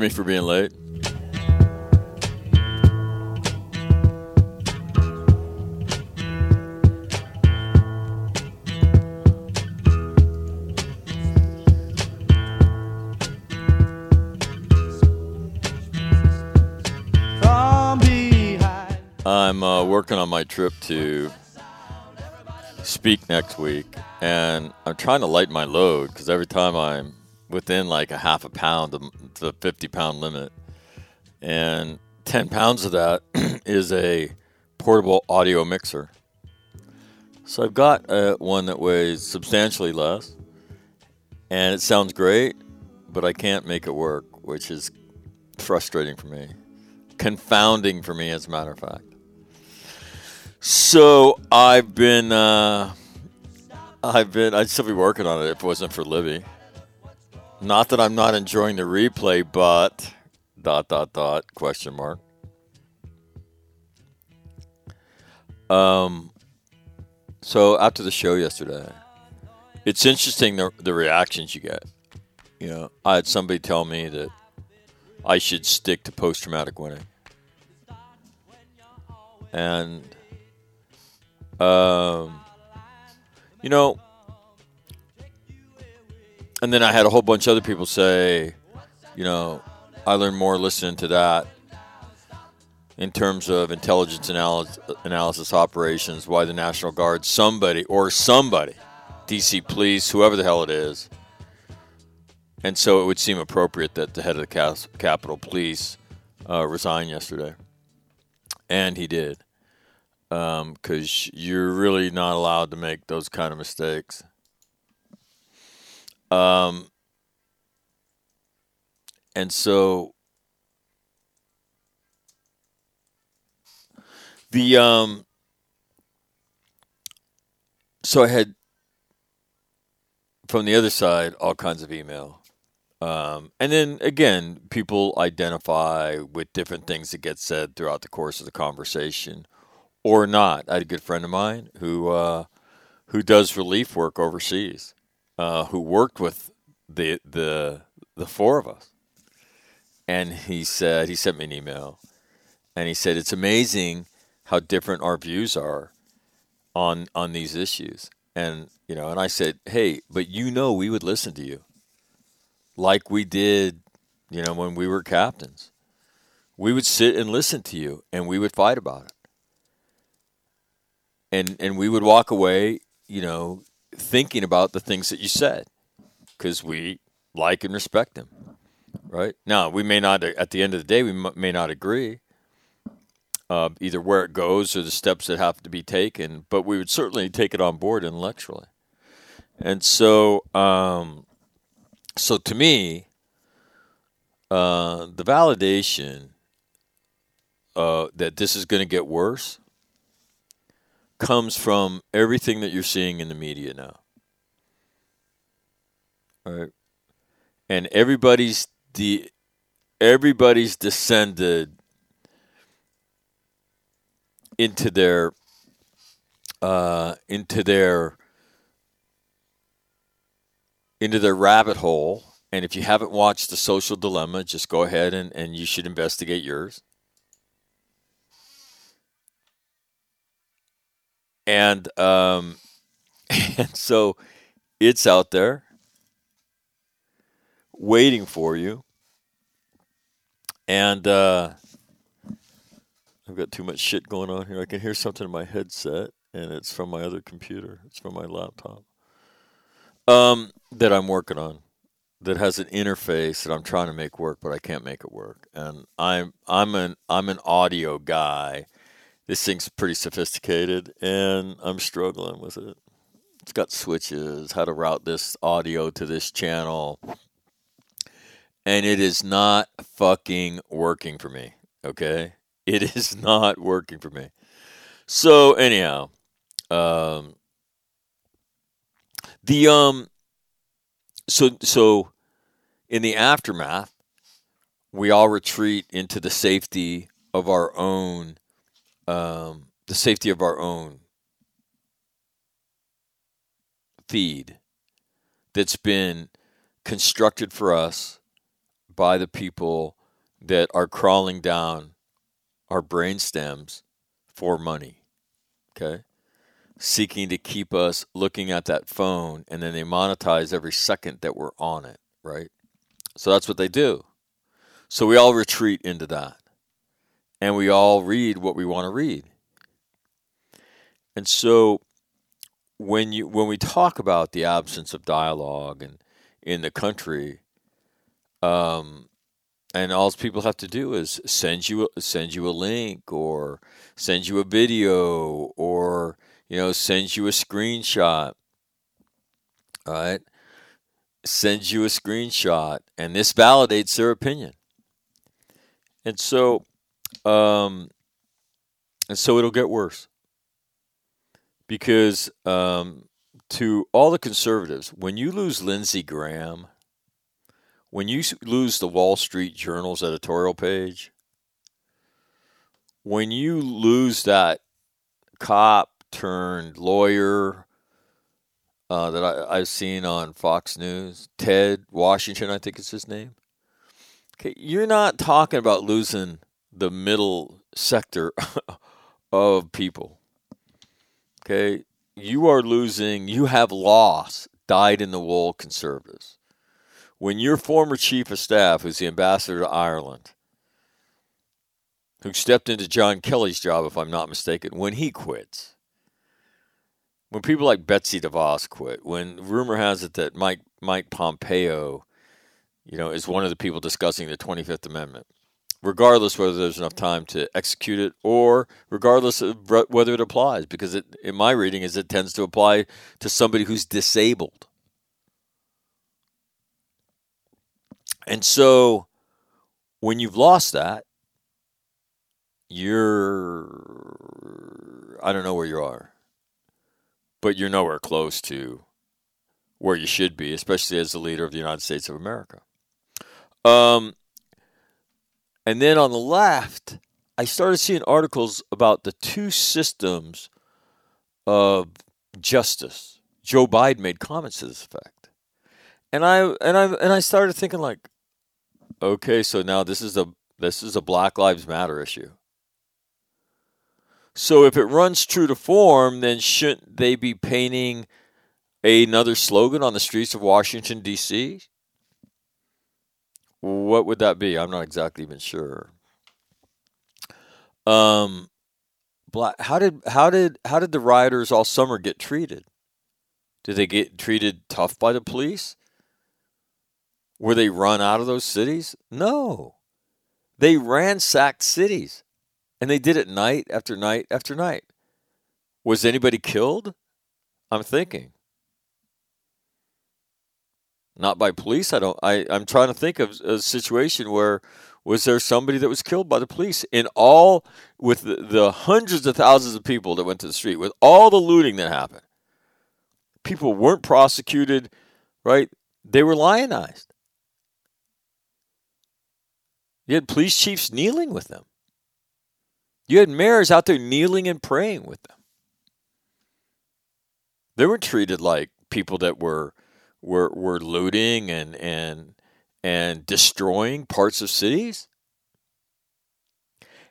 Forgive me for being late. I'm uh, working on my trip to speak next week, and I'm trying to lighten my load because every time I'm within like a half a pound of the 50 pound limit, and 10 pounds of that is a portable audio mixer. So I've got uh, one that weighs substantially less, and it sounds great, but I can't make it work, which is frustrating for me, confounding for me, as a matter of fact. So I've been, uh, I've been, I'd still be working on it if it wasn't for Libby. Not that I'm not enjoying the replay, but dot dot dot question mark. Um, so after the show yesterday, it's interesting the the reactions you get. You know, I had somebody tell me that I should stick to post traumatic winning, and um, you know, and then I had a whole bunch of other people say, you know, I learned more listening to that in terms of intelligence analysis, analysis operations, why the National Guard, somebody or somebody, DC police, whoever the hell it is. And so it would seem appropriate that the head of the Capitol Police uh, resign yesterday. And he did. Because you're really not allowed to make those kind of mistakes. Um, and so the um, so I had from the other side all kinds of email, um, and then again, people identify with different things that get said throughout the course of the conversation, or not. I had a good friend of mine who uh, who does relief work overseas, uh, who worked with the the the four of us, and he said he sent me an email, and he said it's amazing how different our views are on on these issues, and you know, and I said, hey, but you know, we would listen to you, like we did, you know, when we were captains. We would sit and listen to you, and we would fight about it, and and we would walk away, you know, thinking about the things that you said because we like and respect them. Right now, we may not. At the end of the day, we may not agree, uh, either where it goes or the steps that have to be taken. But we would certainly take it on board intellectually. And so, um, so to me, uh, the validation uh, that this is going to get worse comes from everything that you're seeing in the media now. All right. And everybody's the everybody's descended into their uh, into their into their rabbit hole And if you haven't watched The Social Dilemma, just go ahead and, and you should investigate yours. And um, and so it's out there waiting for you. And uh, I've got too much shit going on here. I can hear something in my headset, and it's from my other computer. It's from my laptop um, that I'm working on. That has an interface that I'm trying to make work, but I can't make it work. And I'm I'm an I'm an audio guy. This thing's pretty sophisticated, and I'm struggling with it. It's got switches, how to route this audio to this channel, and it is not fucking working for me. Okay, it is not working for me. So anyhow, um, the um, so so in the aftermath, we all retreat into the safety of our own, um, the safety of our own feed that's been constructed for us by the people that are crawling down our brain stems for money. Okay? Seeking to keep us looking at that phone and then they monetize every second that we're on it, right? So that's what they do. So we all retreat into that. And we all read what we want to read. And so when you when we talk about the absence of dialogue and in the country, um, and all people have to do is send you send you a link or send you a video or you know send you a screenshot, all right? Sends you a screenshot, and this validates their opinion, and so, um, and so it'll get worse because um, to all the conservatives, when you lose Lindsey Graham, when you lose the Wall Street Journal's editorial page, when you lose that cop turned lawyer uh, that I, I've seen on Fox News, Ted Washington, I think is his name. Okay, you're not talking about losing the middle sector of people. Okay, you are losing, you have lost, died in the wool conservatives. When your former chief of staff, who's the ambassador to Ireland, who stepped into John Kelly's job, if I'm not mistaken, when he quits, when people like Betsy DeVos quit, when rumor has it that Mike Mike Pompeo, you know, is one of the people discussing the 25th Amendment, regardless whether there's enough time to execute it or regardless of whether it applies, because it, in my reading, is it tends to apply to somebody who's disabled. And so, when you've lost that, you're I don't know where you are, but you're nowhere close to where you should be, especially as the leader of the United States of America. Um, and then on the left, I started seeing articles about the two systems of justice. Joe Biden made comments to this effect, and I and I and I started thinking like, okay, so now this is a this is a Black Lives Matter issue. So if it runs true to form, then shouldn't they be painting another slogan on the streets of Washington D.C.? What would that be? I'm not exactly even sure. Um, black. How did how did how did the rioters all summer get treated? Did they get treated tough by the police? Were they run out of those cities? No. They ransacked cities, and they did it night after night after night. Was anybody killed? I'm thinking. Not by police. I don't. I. I'm trying to think of a situation where was there somebody that was killed by the police in all with the, the hundreds of thousands of people that went to the street with all the looting that happened. People weren't prosecuted, right? They were lionized. You had police chiefs kneeling with them. You had mayors out there kneeling and praying with them. They were treated like people that were were were looting and and and destroying parts of cities.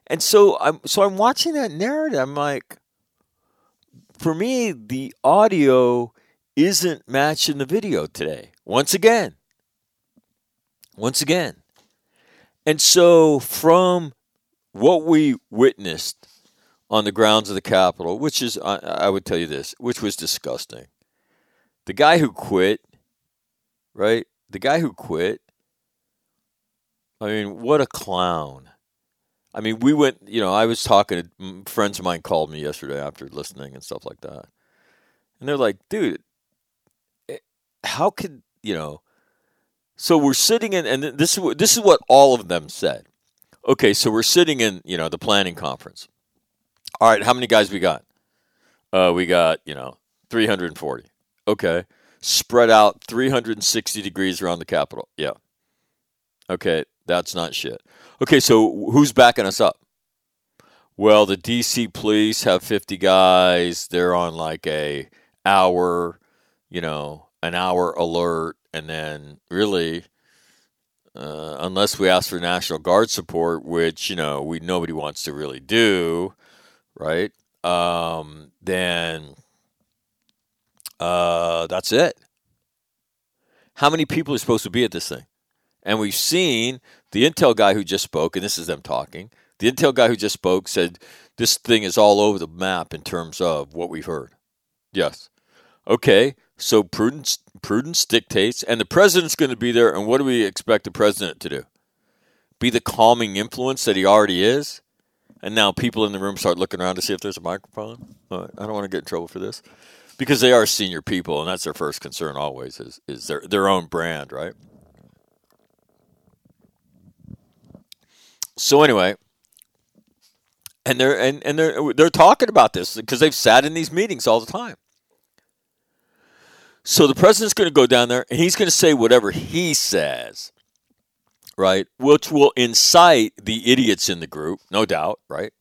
And so I'm so I'm watching that narrative. I'm like, for me, the audio isn't matching the video today. Once again. Once again. And so from what we witnessed on the grounds of the Capitol, which is, I, I would tell you this, which was disgusting. The guy who quit, right? The guy who quit, I mean, what a clown. I mean, we went, you know, I was talking to friends of mine called me yesterday after listening and stuff like that. And they're like, dude, eh, how could, you know, so we're sitting in, and this is what, this is what all of them said. Okay, so we're sitting in, you know, the planning conference. All right, how many guys we got? Uh, we got, you know, 340. Okay. Spread out 360 degrees around the Capitol. Yeah. Okay, that's not shit. Okay, so who's backing us up? Well, the DC police have 50 guys. They're on like a hour, you know, an hour alert and then really uh, unless we ask for National Guard support, which, you know, we nobody wants to really do, right? Um, then uh, that's it. How many people are supposed to be at this thing? And we've seen the Intel guy who just spoke, and this is them talking. The Intel guy who just spoke said this thing is all over the map in terms of what we've heard. Yes. Okay, so prudence prudence dictates, and the president's going to be there. And what do we expect the president to do? Be the calming influence that he already is. And now people in the room start looking around to see if there's a microphone. Right, I don't want to get in trouble for this because they are senior people, and that's their first concern always is is their their own brand, right? So anyway, and they're and, and they're they're talking about this because they've sat in these meetings all the time. So the president's going to go down there and he's going to say whatever he says, right? Which will incite the idiots in the group, no doubt, right?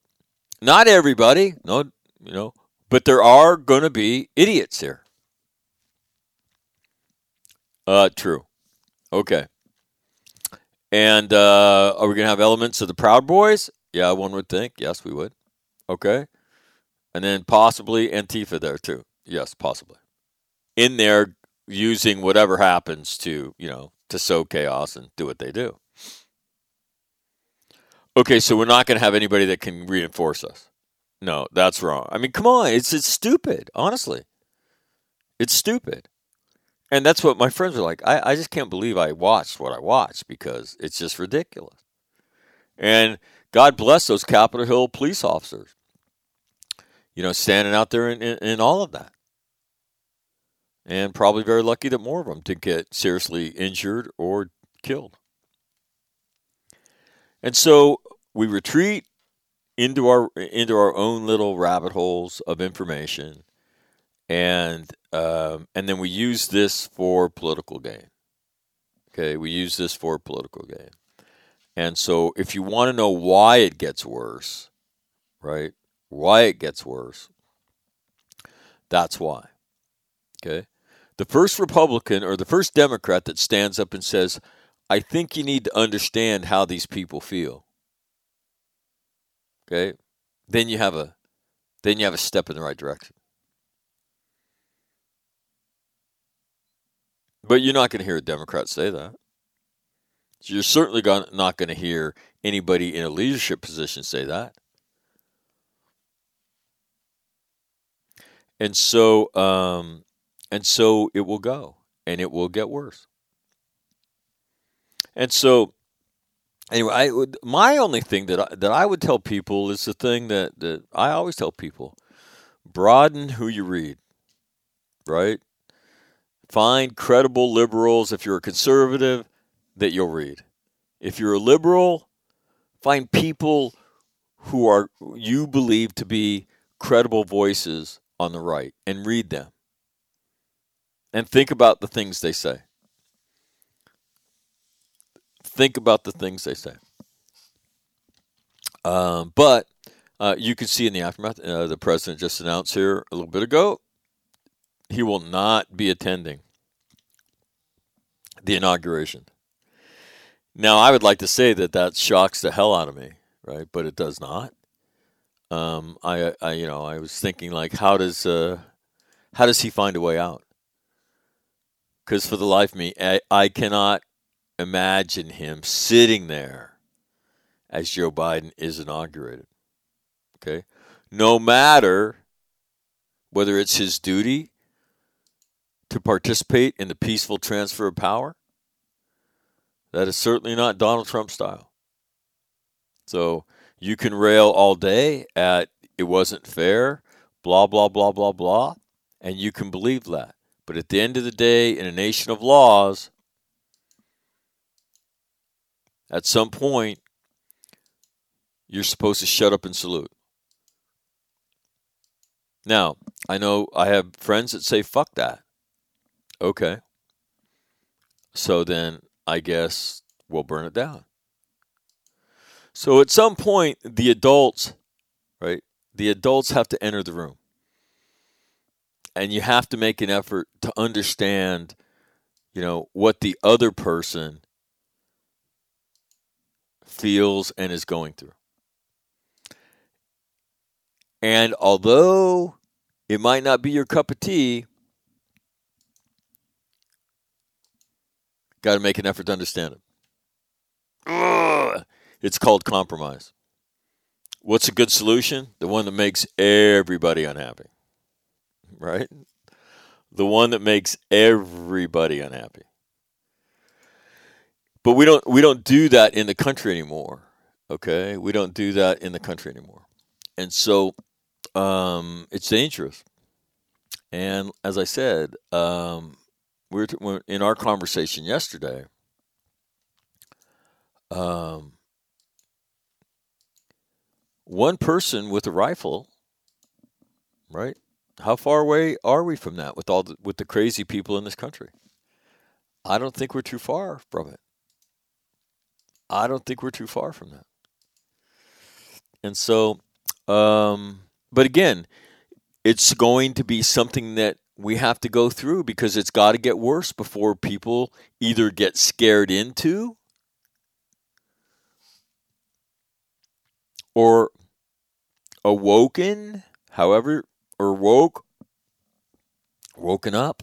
Not everybody, no, you know, but there are going to be idiots here. Uh, true. Okay. And uh, are we going to have elements of the Proud Boys? Yeah, one would think. Yes, we would. Okay. And then possibly Antifa there too. Yes, possibly. In there using whatever happens to, you know, to sow chaos and do what they do. Okay, so we're not going to have anybody that can reinforce us. No, that's wrong. I mean, come on, it's it's stupid, honestly. It's stupid. And that's what my friends are like. I, I just can't believe I watched what I watched because it's just ridiculous. And God bless those Capitol Hill police officers, you know, standing out there in, in, in all of that. And probably very lucky that more of them didn't get seriously injured or killed. And so we retreat into our into our own little rabbit holes of information, and um, and then we use this for political gain. Okay, we use this for political gain. And so, if you want to know why it gets worse, right? Why it gets worse, that's why. Okay? The first Republican or the first Democrat that stands up and says, I think you need to understand how these people feel. Okay? Then you have a then you have a step in the right direction. But you're not going to hear a Democrat say that. You're certainly not going to hear anybody in a leadership position say that. And so, um, and so it will go, and it will get worse. And so, anyway, I would, my only thing that I, that I would tell people is the thing that, that I always tell people: broaden who you read. Right? Find credible liberals. If you're a conservative, that you'll read. If you're a liberal, find people who are you believe to be credible voices on the right and read them. And think about the things they say. Think about the things they say. Um, but uh, you can see in the aftermath, uh, the president just announced here a little bit ago, he will not be attending the inauguration. Now, I would like to say that that shocks the hell out of me, right? But it does not. Um, I, I, you know, I was thinking like, how does, uh, how does he find a way out? Because for the life of me, I, I cannot imagine him sitting there as Joe Biden is inaugurated. Okay, no matter whether it's his duty to participate in the peaceful transfer of power. That is certainly not Donald Trump style. So you can rail all day at it wasn't fair, blah, blah, blah, blah, blah, and you can believe that. But at the end of the day, in a nation of laws, at some point, you're supposed to shut up and salute. Now, I know I have friends that say, fuck that. Okay. So then I guess we'll burn it down. So at some point, the adults, right? The adults have to enter the room. And you have to make an effort to understand, you know, what the other person feels and is going through. And although it might not be your cup of tea, got to make an effort to understand it. Ugh. It's called compromise. What's a good solution? The one that makes everybody unhappy. Right? The one that makes everybody unhappy. But we don't we don't do that in the country anymore. Okay? We don't do that in the country anymore. And so um, it's dangerous. And as I said, um, we were in our conversation yesterday. Um, one person with a rifle, right? How far away are we from that with all the, with the crazy people in this country? I don't think we're too far from it. I don't think we're too far from that. And so, um, but again, it's going to be something that we have to go through because it's got to get worse before people either get scared into or awoken, however, or woke, woken up.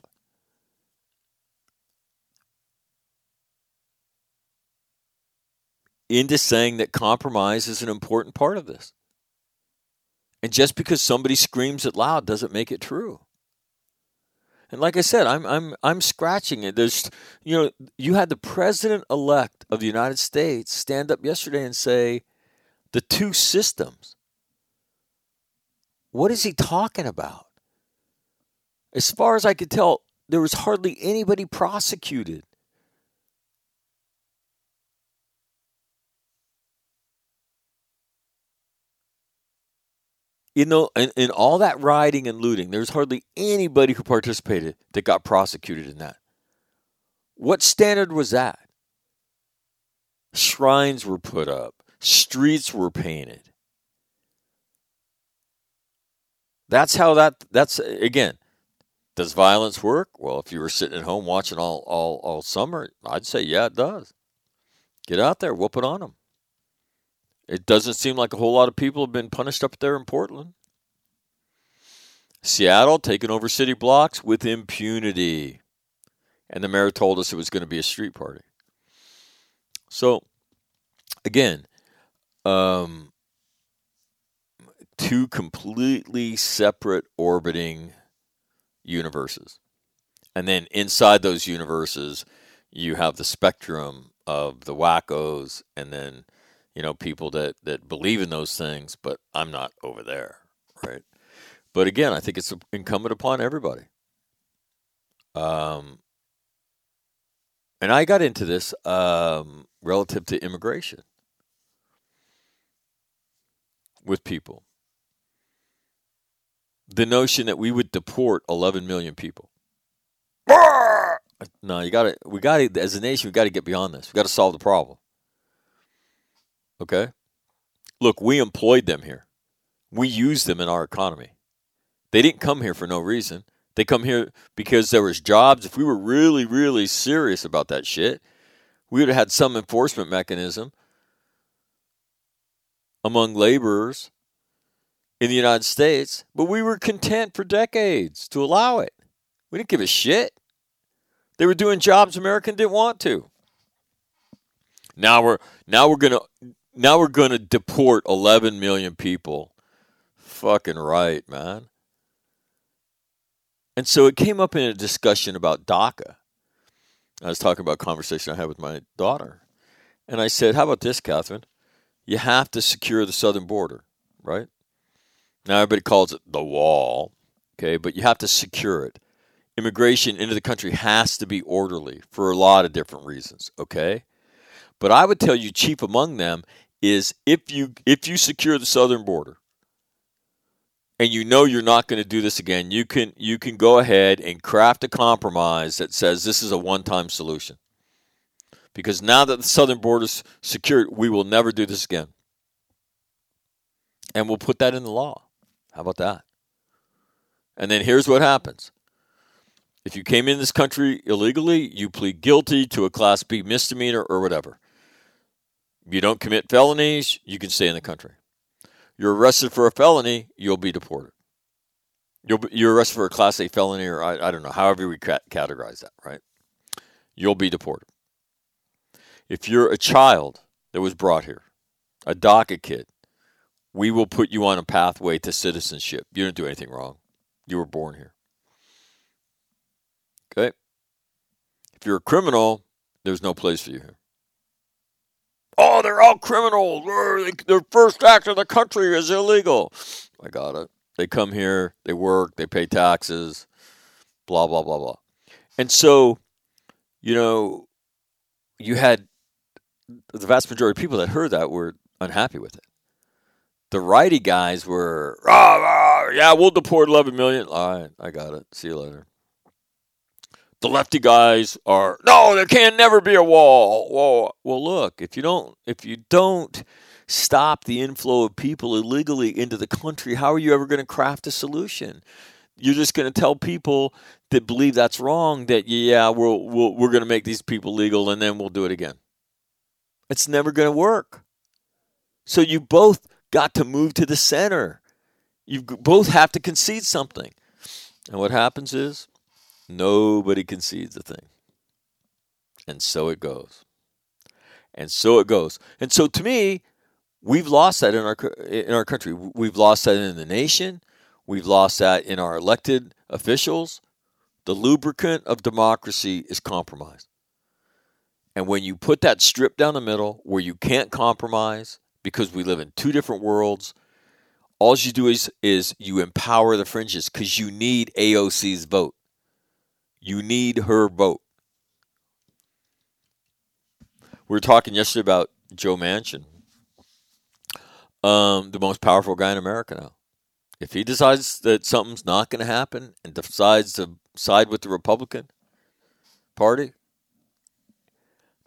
Into saying that compromise is an important part of this. And just because somebody screams it loud doesn't make it true. And like I said, I'm I'm I'm scratching it. There's you know, you had the president elect of the United States stand up yesterday and say the two systems. What is he talking about? As far as I could tell, there was hardly anybody prosecuted. You know, in, in all that rioting and looting, there's hardly anybody who participated that got prosecuted in that. What standard was that? Shrines were put up, streets were painted. That's how that, that's, again, does violence work? Well, if you were sitting at home watching all, all, all summer, I'd say, yeah, it does. Get out there, whoop it on them. It doesn't seem like a whole lot of people have been punished up there in Portland. Seattle taking over city blocks with impunity. And the mayor told us it was going to be a street party. So, again, um, two completely separate orbiting universes. And then inside those universes, you have the spectrum of the wackos and then you know, people that, that believe in those things, but I'm not over there, right? But again, I think it's incumbent upon everybody. Um, and I got into this um, relative to immigration with people. The notion that we would deport 11 million people. No, you got to. We got to. As a nation, we got to get beyond this. We got to solve the problem. Okay? Look, we employed them here. We used them in our economy. They didn't come here for no reason. They come here because there was jobs. If we were really, really serious about that shit, we would have had some enforcement mechanism among laborers in the United States, but we were content for decades to allow it. We didn't give a shit. They were doing jobs American didn't want to. Now we're now we're gonna now we're gonna deport 11 million people. Fucking right, man. And so it came up in a discussion about DACA. I was talking about a conversation I had with my daughter. And I said, How about this, Catherine? You have to secure the southern border, right? Now everybody calls it the wall, okay, but you have to secure it. Immigration into the country has to be orderly for a lot of different reasons, okay? But I would tell you chief among them is if you if you secure the southern border, and you know you're not going to do this again, you can you can go ahead and craft a compromise that says this is a one-time solution. Because now that the southern border is secured, we will never do this again. And we'll put that in the law. How about that? And then here's what happens. If you came in this country illegally, you plead guilty to a class B misdemeanor or whatever. You don't commit felonies, you can stay in the country you're arrested for a felony, you'll be deported. You'll be, you're arrested for a Class A felony, or I, I don't know, however we categorize that, right? You'll be deported. If you're a child that was brought here, a DACA kid, we will put you on a pathway to citizenship. You didn't do anything wrong. You were born here. Okay? If you're a criminal, there's no place for you here. Oh, they're all criminals. Their first act in the country is illegal. I got it. They come here, they work, they pay taxes, blah, blah, blah, blah. And so, you know, you had the vast majority of people that heard that were unhappy with it. The righty guys were, rah, rah, yeah, we'll deport 11 million. All right, I got it. See you later the lefty guys are no, there can never be a wall. Whoa. Well, look, if you don't, if you don't stop the inflow of people illegally into the country, how are you ever going to craft a solution? You're just going to tell people that believe that's wrong that yeah, we're we'll, we're going to make these people legal and then we'll do it again. It's never going to work. So you both got to move to the center. You both have to concede something. And what happens is Nobody concedes a thing. And so it goes. And so it goes. And so to me, we've lost that in our in our country. We've lost that in the nation. We've lost that in our elected officials. The lubricant of democracy is compromise. And when you put that strip down the middle where you can't compromise because we live in two different worlds, all you do is is you empower the fringes because you need AOC's vote. You need her vote. We were talking yesterday about Joe Manchin, um, the most powerful guy in America now. If he decides that something's not going to happen and decides to side with the Republican Party,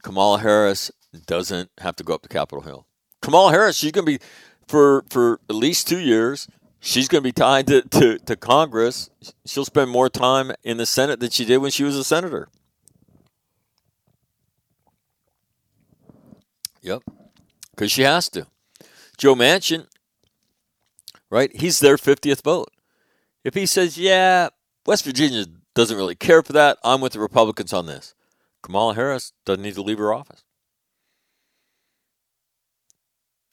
Kamala Harris doesn't have to go up to Capitol Hill. Kamala Harris, she's going to be for for at least two years she's going to be tied to, to, to Congress. She'll spend more time in the Senate than she did when she was a senator. Yep. Because she has to. Joe Manchin, right? He's their 50th vote. If he says, yeah, West Virginia doesn't really care for that, I'm with the Republicans on this. Kamala Harris doesn't need to leave her office.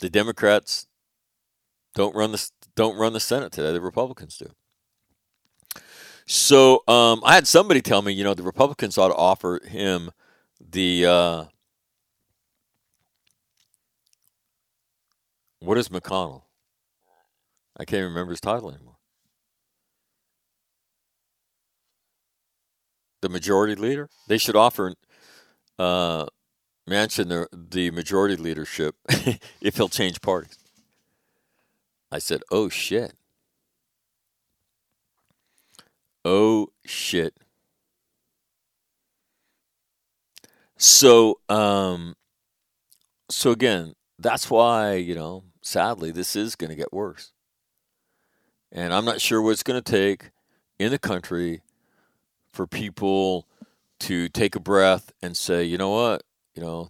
The Democrats don't run the don't run the Senate today. The Republicans do. So um, I had somebody tell me, you know, the Republicans ought to offer him the uh, what is McConnell? I can't remember his title anymore. The majority leader. They should offer uh, Manchin the the majority leadership if he'll change parties. I said, oh shit. Oh shit. So, um, so again, that's why, you know, sadly, this is going to get worse. And I'm not sure what it's going to take in the country for people to take a breath and say, you know what? you know,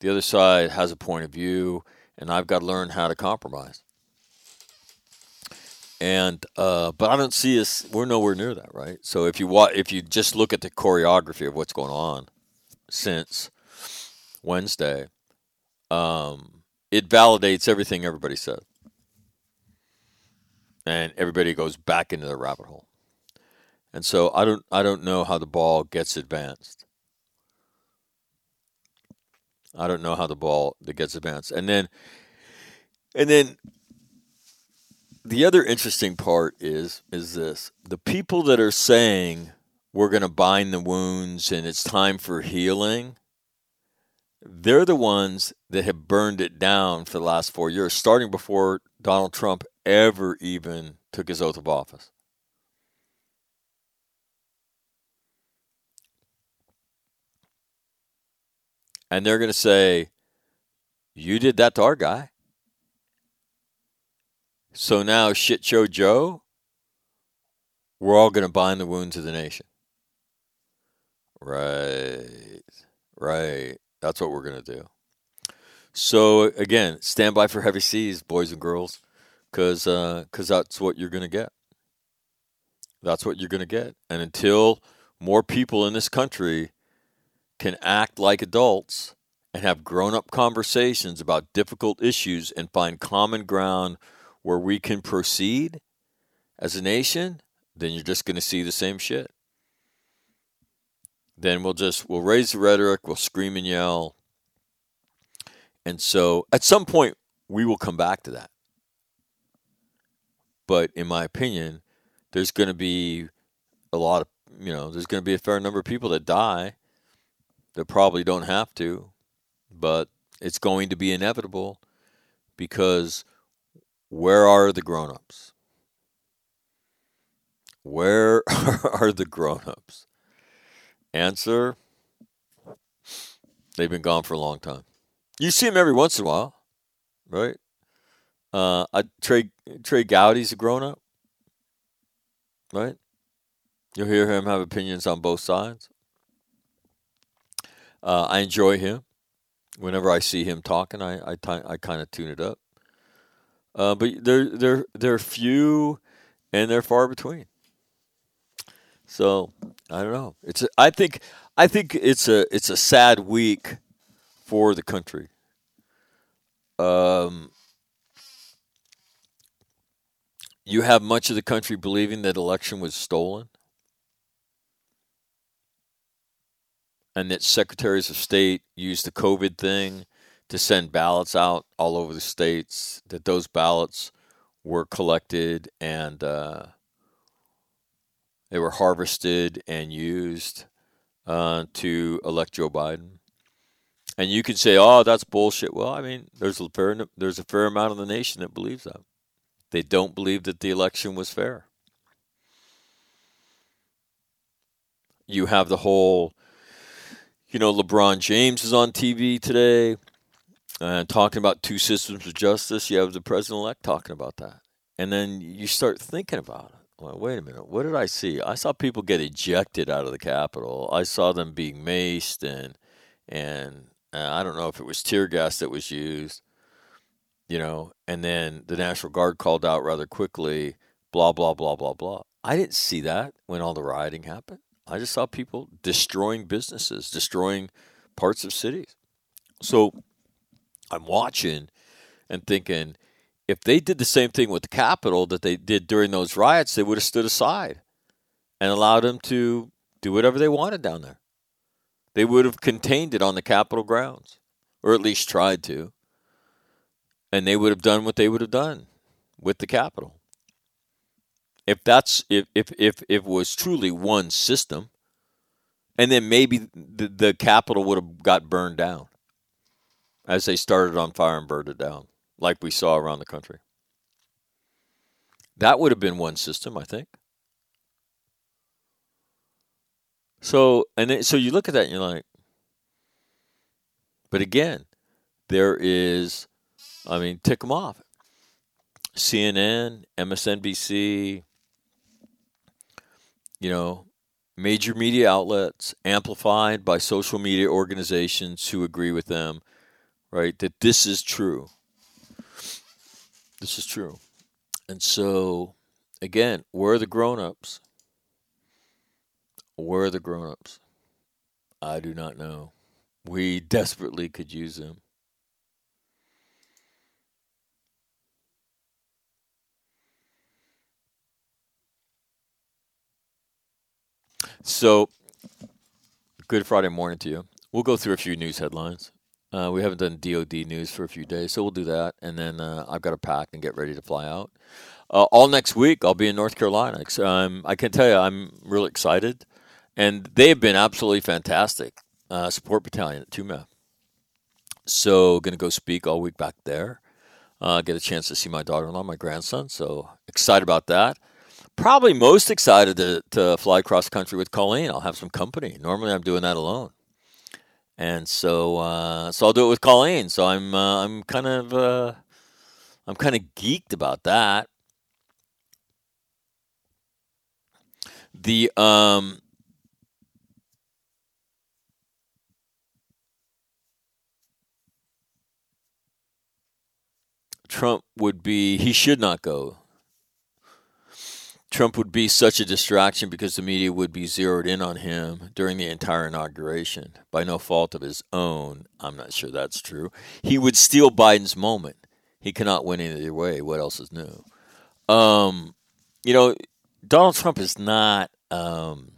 the other side has a point of view, and I've got to learn how to compromise. And uh, but I don't see us. We're nowhere near that, right? So if you wa- if you just look at the choreography of what's going on since Wednesday, um, it validates everything everybody said, and everybody goes back into the rabbit hole. And so I don't I don't know how the ball gets advanced. I don't know how the ball that gets advanced. And then and then the other interesting part is is this. The people that are saying we're going to bind the wounds and it's time for healing, they're the ones that have burned it down for the last 4 years starting before Donald Trump ever even took his oath of office. and they're going to say, You did that to our guy. So now, shit show Joe, we're all going to bind the wounds of the nation. Right. Right. That's what we're going to do. So, again, stand by for heavy seas, boys and girls, because uh, cause that's what you're going to get. That's what you're going to get. And until more people in this country can act like adults and have grown up conversations about difficult issues and find common ground where we can proceed as a nation, then you're just going to see the same shit. Then we'll just we'll raise the rhetoric, we'll scream and yell. And so at some point we will come back to that. But in my opinion, there's going to be a lot of, you know, there's going to be a fair number of people that die that probably don't have to, but it's going to be inevitable because where are the grown-ups? Where are the grown-ups? Answer They've been gone for a long time. You see them every once in a while, right? Uh, I, Trey Trey Gowdy's a grown up, right? You'll hear him have opinions on both sides. Uh, I enjoy him. Whenever I see him talking, I I, I kind of tune it up. Uh, but they're they're they're few, and they're far between. So I don't know. It's a, I think I think it's a it's a sad week for the country. Um, you have much of the country believing that election was stolen. and that secretaries of state used the COVID thing to send ballots out all over the states, that those ballots were collected and uh, they were harvested and used uh, to elect Joe Biden. And you can say, "Oh, that's bullshit." Well, I mean, there's a fair there's a fair amount of the nation that believes that. They don't believe that the election was fair. You have the whole you know, LeBron James is on TV today uh, talking about two systems of justice. You have the president elect talking about that. And then you start thinking about it. Well, wait a minute. What did I see? I saw people get ejected out of the Capitol. I saw them being maced, and and uh, I don't know if it was tear gas that was used, you know. And then the National Guard called out rather quickly. Blah blah blah blah blah. I didn't see that when all the rioting happened. I just saw people destroying businesses, destroying parts of cities. So I'm watching and thinking if they did the same thing with the Capitol that they did during those riots, they would have stood aside and allowed them to do whatever they wanted down there. They would have contained it on the Capitol grounds, or at least tried to. And they would have done what they would have done with the Capitol if that's if if if, if it was truly one system, and then maybe the, the Capitol would have got burned down as they started on fire and burned it down, like we saw around the country. That would have been one system, I think. So and so you look at that and you're like, but again, there is, I mean, tick them off. CNN, MSNBC, you know, major media outlets, amplified by social media organizations who agree with them, right? That this is true. This is true. And so, again, where are the grown ups? Where are the grown ups? I do not know. We desperately could use them. So, good Friday morning to you. We'll go through a few news headlines. Uh, we haven't done DoD news for a few days, so we'll do that. And then uh, I've got to pack and get ready to fly out. Uh, all next week, I'll be in North Carolina. Um, I can tell you, I'm really excited. And they've been absolutely fantastic. Uh, support battalion at Tumath. So, going to go speak all week back there. Uh, get a chance to see my daughter in law, my grandson. So, excited about that probably most excited to, to fly cross country with Colleen. I'll have some company. Normally, I'm doing that alone, and so uh, so I'll do it with Colleen. So I'm uh, I'm kind of uh, I'm kind of geeked about that. The um. Trump would be, he should not go Trump would be such a distraction because the media would be zeroed in on him during the entire inauguration by no fault of his own. I'm not sure that's true. He would steal Biden's moment. He cannot win either way. What else is new? Um, you know, Donald Trump is not um,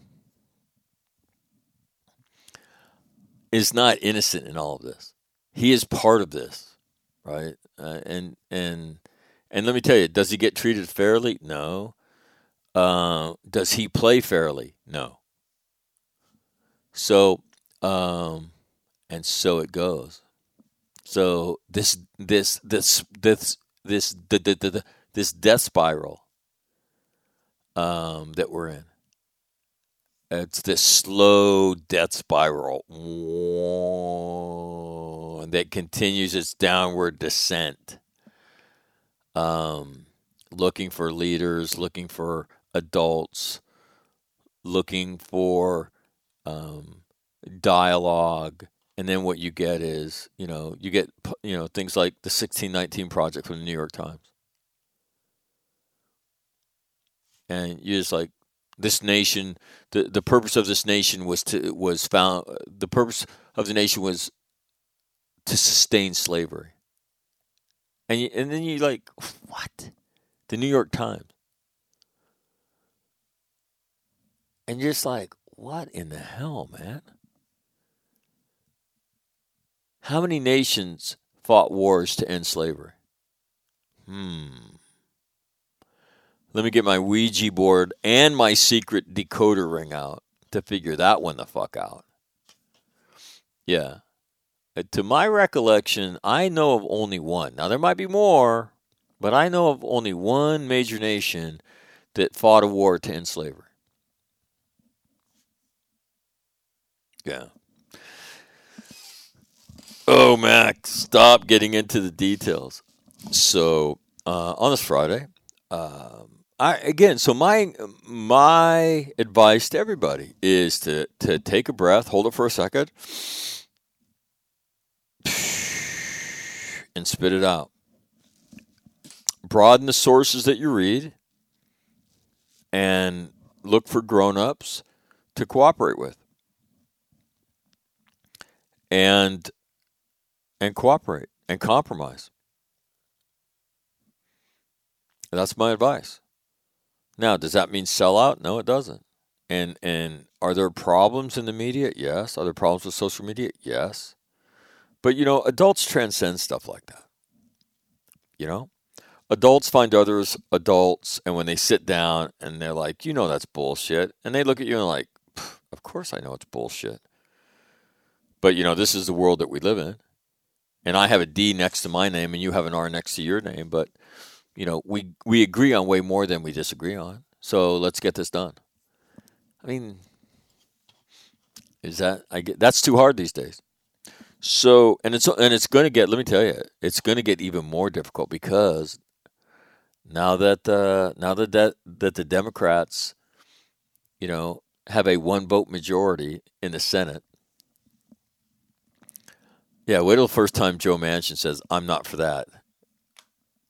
is not innocent in all of this. He is part of this, right? Uh, and and and let me tell you, does he get treated fairly? No. Uh, does he play fairly? No. So, um, and so it goes. So this this this this this the, the, the, this death spiral um, that we're in. It's this slow death spiral that continues its downward descent. Um, looking for leaders, looking for adults looking for um, dialogue and then what you get is you know you get you know things like the 1619 project from the new york times. And you're just like this nation the, the purpose of this nation was to was found the purpose of the nation was to sustain slavery. And you, and then you like what? The new york times And you're just like, what in the hell, man? How many nations fought wars to end slavery? Hmm. Let me get my Ouija board and my secret decoder ring out to figure that one the fuck out. Yeah. Uh, to my recollection, I know of only one. Now, there might be more, but I know of only one major nation that fought a war to end slavery. Yeah. Oh, Max, stop getting into the details. So uh, on this Friday, um, I again. So my my advice to everybody is to to take a breath, hold it for a second, and spit it out. Broaden the sources that you read, and look for grown-ups to cooperate with and and cooperate and compromise. That's my advice. Now, does that mean sell out? No, it doesn't. And and are there problems in the media? Yes. Are there problems with social media? Yes. But you know, adults transcend stuff like that. You know? Adults find others adults and when they sit down and they're like, "You know that's bullshit." And they look at you and like, "Of course I know it's bullshit." But you know, this is the world that we live in. And I have a D next to my name and you have an R next to your name, but you know, we we agree on way more than we disagree on. So let's get this done. I mean, is that I get that's too hard these days. So, and it's and it's going to get let me tell you, it's going to get even more difficult because now that uh, now that that that the Democrats, you know, have a one vote majority in the Senate. Yeah, wait till the first time Joe Manchin says, I'm not for that.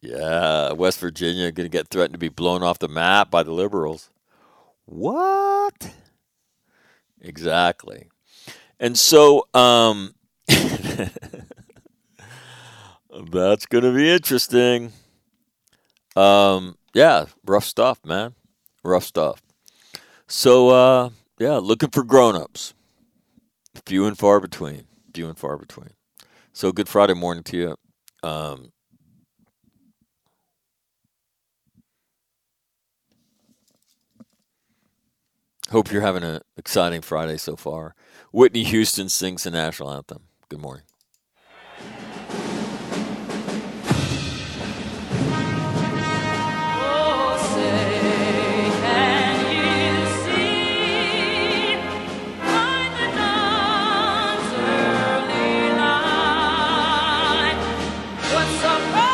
Yeah, West Virginia going to get threatened to be blown off the map by the liberals. What? Exactly. And so, um, that's going to be interesting. Um, yeah, rough stuff, man. Rough stuff. So, uh, yeah, looking for grown-ups. Few and far between. Few and far between. So, good Friday morning to you. Um, hope you're having an exciting Friday so far. Whitney Houston sings the national anthem. Good morning. What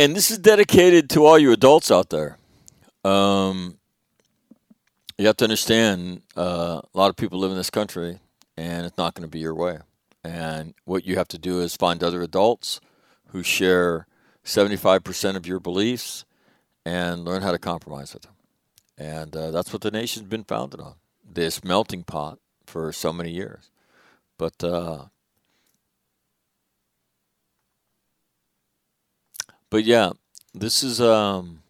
And this is dedicated to all you adults out there. Um, you have to understand uh, a lot of people live in this country, and it's not going to be your way. And what you have to do is find other adults who share 75% of your beliefs and learn how to compromise with them. And uh, that's what the nation's been founded on this melting pot for so many years. But uh, but yeah, this is um,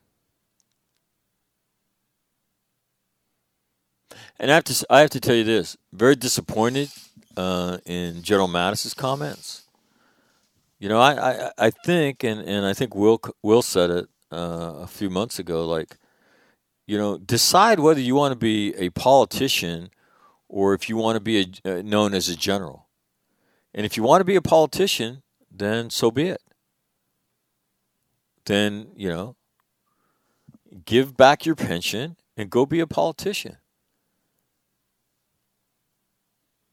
and I have to I have to tell you this: very disappointed uh, in General Mattis's comments. You know, I, I, I think, and, and I think Will Will said it uh, a few months ago. Like, you know, decide whether you want to be a politician or if you want to be a, uh, known as a general. And if you want to be a politician, then so be it. Then you know, give back your pension and go be a politician.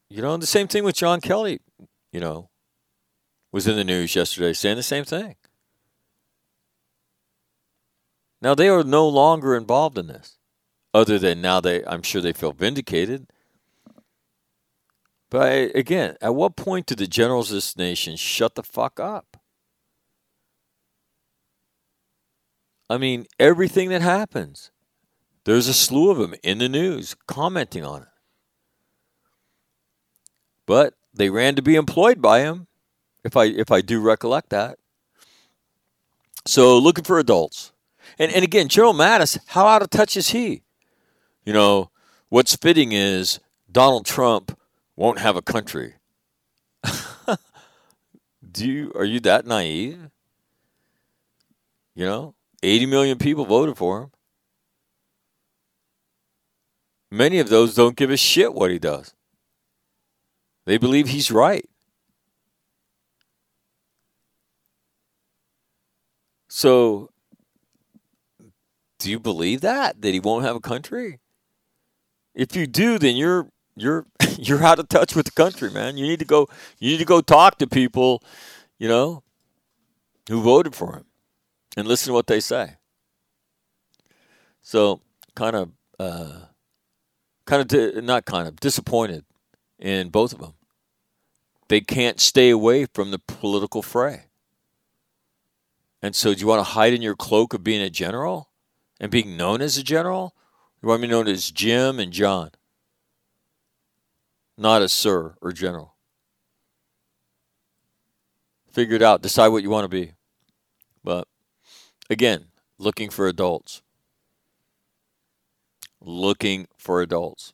You know, and the same thing with John Kelly. You know, was in the news yesterday saying the same thing. Now they are no longer involved in this, other than now they I'm sure they feel vindicated. But again, at what point do the generals of this nation shut the fuck up? I mean, everything that happens, there's a slew of them in the news commenting on it. But they ran to be employed by him, if I if I do recollect that. So looking for adults. And and again, General Mattis, how out of touch is he? You know, what's fitting is Donald Trump won't have a country. Do you are you that naive? You know, 80 million people voted for him. Many of those don't give a shit what he does. They believe he's right. So, do you believe that that he won't have a country? If you do, then you're you're you're out of touch with the country, man. You need to go you need to go talk to people, you know, who voted for him and listen to what they say. So, kind of uh kind of di- not kind of disappointed in both of them. They can't stay away from the political fray. And so, do you want to hide in your cloak of being a general and being known as a general? You want to be known as Jim and John, not as Sir or General. Figure it out. Decide what you want to be. But again, looking for adults. Looking for adults.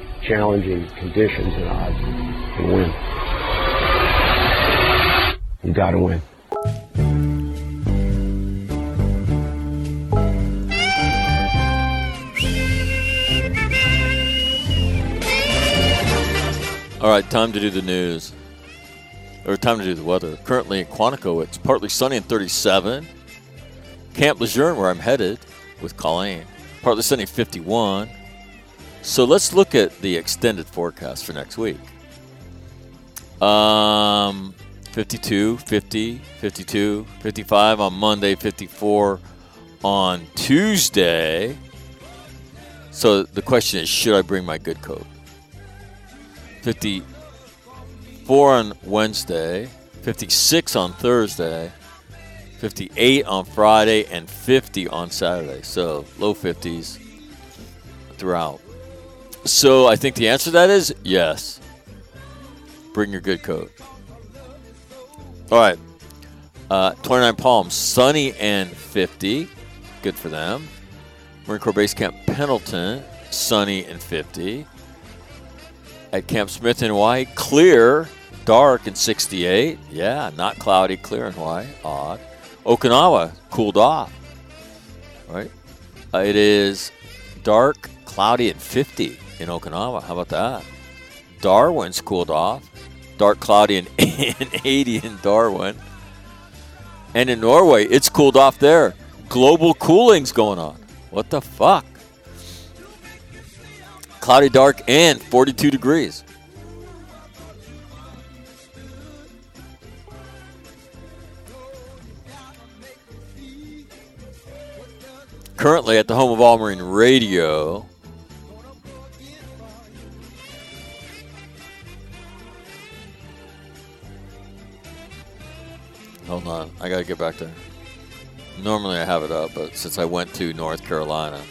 challenging conditions and odds and win. You got to win. All right, time to do the news. Or time to do the weather. Currently in Quantico, it's partly sunny and 37. Camp Lejeune, where I'm headed with Colleen, partly sunny 51. So let's look at the extended forecast for next week. Um, 52, 50, 52, 55 on Monday, 54 on Tuesday. So the question is, should I bring my good coat? 54 on Wednesday, 56 on Thursday, 58 on Friday, and 50 on Saturday. So low 50s throughout. So I think the answer to that is yes. Bring your good coat. All right. Uh, 29 Palms, sunny and 50. Good for them. Marine Corps Base Camp Pendleton, sunny and 50 at Camp Smith in Hawaii. Clear, dark and 68. Yeah, not cloudy, clear in Hawaii. Odd. Okinawa cooled off. Right? Uh, it is dark, cloudy, and 50 in Okinawa. How about that? Darwin's cooled off. dark, cloudy, and, and 80 in Darwin. And in Norway, it's cooled off there. Global cooling's going on. What the fuck? Cloudy, dark, and 42 degrees. Currently at the home of All Marine Radio. Hold on, I gotta get back there. Normally I have it up, but since I went to North Carolina,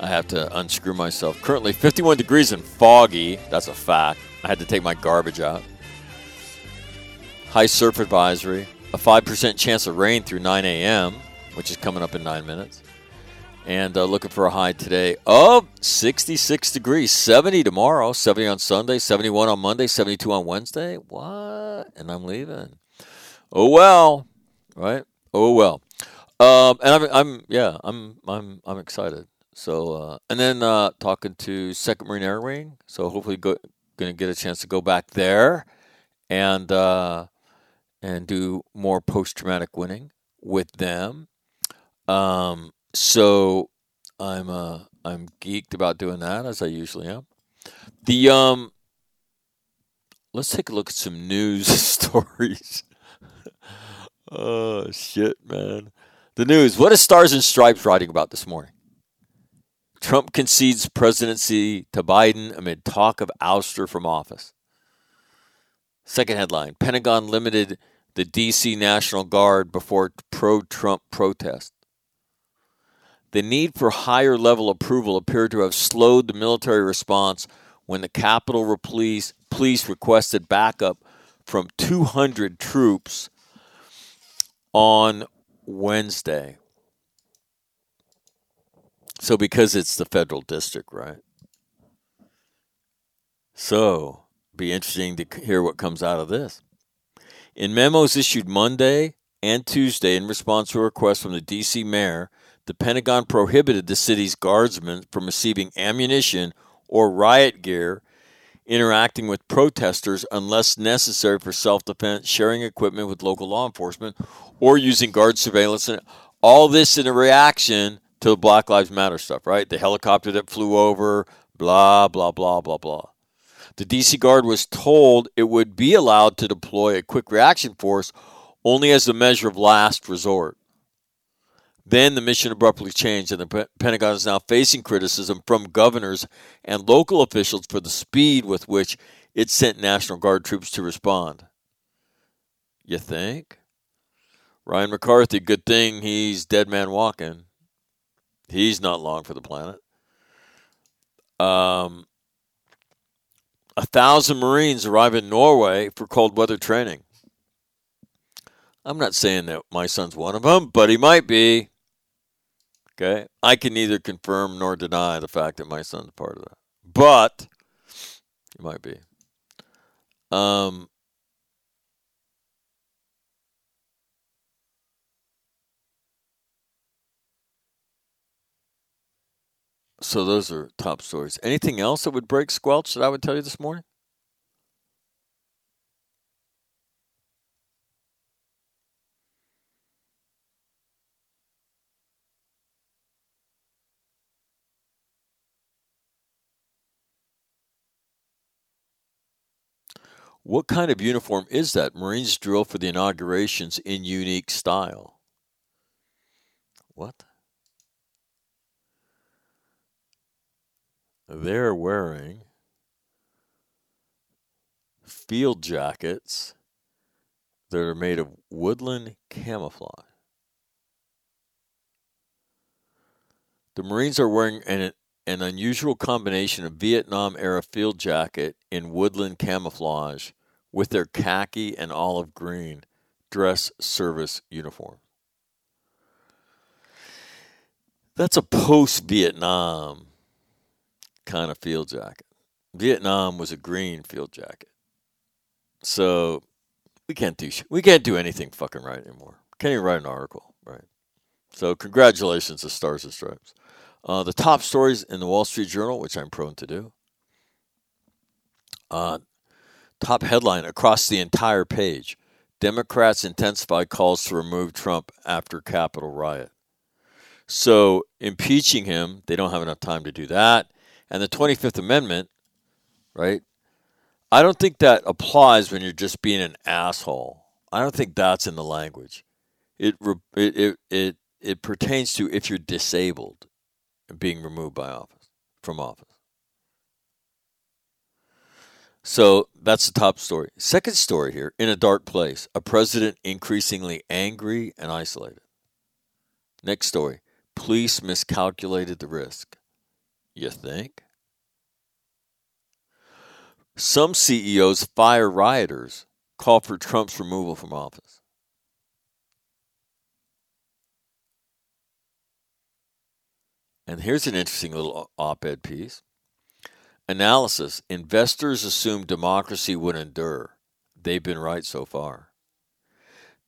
I have to unscrew myself. Currently 51 degrees and foggy. That's a fact. I had to take my garbage out. High surf advisory. A 5% chance of rain through 9 a.m., which is coming up in nine minutes. And uh, looking for a high today of 66 degrees. 70 tomorrow, 70 on Sunday, 71 on Monday, 72 on Wednesday. What? And I'm leaving. Oh well, right? Oh well. Um, and I'm, I'm, yeah, I'm, I'm, I'm excited. So, uh, and then uh, talking to Second Marine Air Wing. So hopefully, go, to get a chance to go back there, and uh, and do more post traumatic winning with them. Um, so I'm uh, I'm geeked about doing that as I usually am. The um, let's take a look at some news stories. oh shit, man! The news. What is Stars and Stripes writing about this morning? Trump concedes presidency to Biden amid talk of ouster from office. Second headline Pentagon limited the D.C. National Guard before pro Trump protest. The need for higher level approval appeared to have slowed the military response when the Capitol Police, police requested backup from 200 troops on Wednesday. So, because it's the federal district, right? So, be interesting to hear what comes out of this. In memos issued Monday and Tuesday in response to a request from the D.C. mayor, the Pentagon prohibited the city's guardsmen from receiving ammunition or riot gear, interacting with protesters unless necessary for self defense, sharing equipment with local law enforcement, or using guard surveillance. All this in a reaction to the Black Lives Matter stuff, right? The helicopter that flew over, blah, blah, blah, blah, blah. The DC Guard was told it would be allowed to deploy a quick reaction force only as a measure of last resort. Then the mission abruptly changed, and the Pentagon is now facing criticism from governors and local officials for the speed with which it sent National Guard troops to respond. You think? Ryan McCarthy, good thing he's dead man walking. He's not long for the planet. Um, a thousand Marines arrive in Norway for cold weather training. I'm not saying that my son's one of them, but he might be. Okay. I can neither confirm nor deny the fact that my son's part of that. But he might be. Um, So those are top stories. Anything else that would break squelch that I would tell you this morning? What kind of uniform is that? Marines drill for the inaugurations in unique style. What? they're wearing field jackets that are made of woodland camouflage. The Marines are wearing an, an unusual combination of Vietnam era field jacket in woodland camouflage with their khaki and olive green dress service uniform. That's a post Vietnam kind of field jacket. Vietnam was a green field jacket. So we can't do we can't do anything fucking right anymore. Can't even write an article, right? So congratulations to Stars and Stripes. Uh, the top stories in the Wall Street Journal, which I'm prone to do. Uh, top headline across the entire page Democrats intensify calls to remove Trump after Capitol riot. So, impeaching him, they don't have enough time to do that. And the 25th Amendment, right? I don't think that applies when you're just being an asshole. I don't think that's in the language. It it it it, it pertains to if you're disabled and being removed by office from office. So that's the top story. Second story here in a dark place, a president increasingly angry and isolated. Next story, police miscalculated the risk. You think? Some CEOs fire rioters, call for Trump's removal from office. And here's an interesting little op ed piece. Analysis Investors assumed democracy would endure. They've been right so far.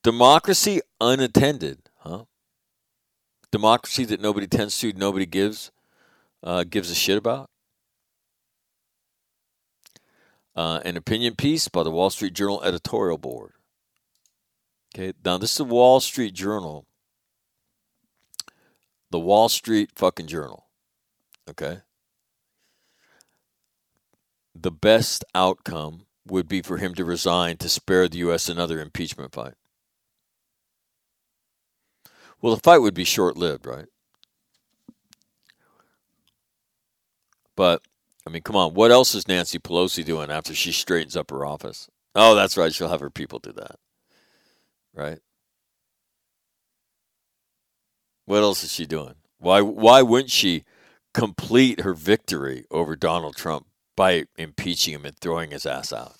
Democracy unattended, huh? Democracy that nobody tends to, nobody gives, uh, gives a shit about. Uh, an opinion piece by the Wall Street Journal editorial board. Okay, now this is the Wall Street Journal, the Wall Street fucking Journal. Okay, the best outcome would be for him to resign to spare the U.S. another impeachment fight. Well, the fight would be short lived, right? But, I mean, come on. What else is Nancy Pelosi doing after she straightens up her office? Oh, that's right. She'll have her people do that. Right? What else is she doing? Why, why wouldn't she complete her victory over Donald Trump by impeaching him and throwing his ass out?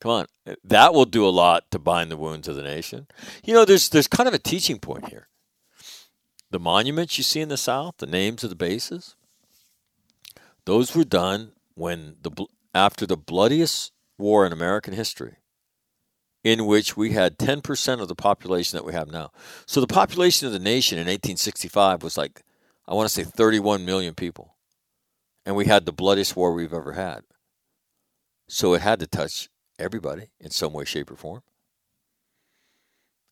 Come on, that will do a lot to bind the wounds of the nation. You know, there's there's kind of a teaching point here. The monuments you see in the South, the names of the bases, those were done when the after the bloodiest war in American history, in which we had 10% of the population that we have now. So the population of the nation in 1865 was like, I want to say 31 million people, and we had the bloodiest war we've ever had. So it had to touch everybody in some way, shape, or form.